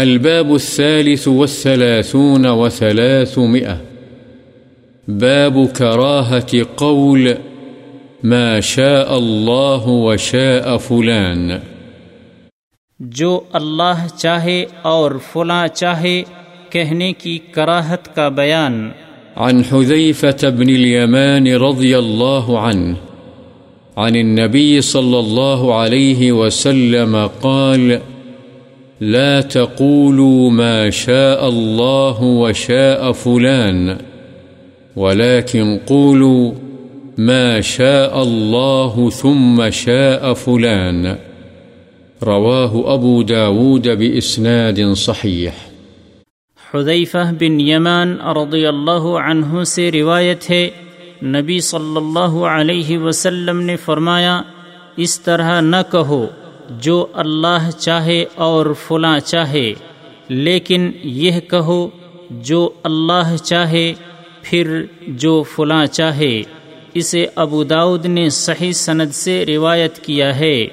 الباب الثالث والثلاثون وثلاثمئة باب كراهة قول ما شاء الله وشاء فلان. جو اللہ چاہے اور فلاں چاہے کہنے کی کراہت کا بیان۔ عن حذيفة بن اليمان رضي الله عنه عن النبي صلى الله عليه وسلم قال لا تقولوا ما شاء الله وشاء فلان، ولكن قولوا ما شاء الله ثم شاء فلان. رواه أبو داود بإسناد صحيح. حذیفہ بن یمان رضی اللہ عنہ سے روایت ہے، نبی صلی اللہ علیہ وسلم نے فرمایا، اس طرح نہ کہو جو اللہ چاہے اور فلاں چاہے، لیکن یہ کہو، جو اللہ چاہے، پھر جو فلاں چاہے، اسے ابو داود نے صحیح سند سے روایت کیا ہے۔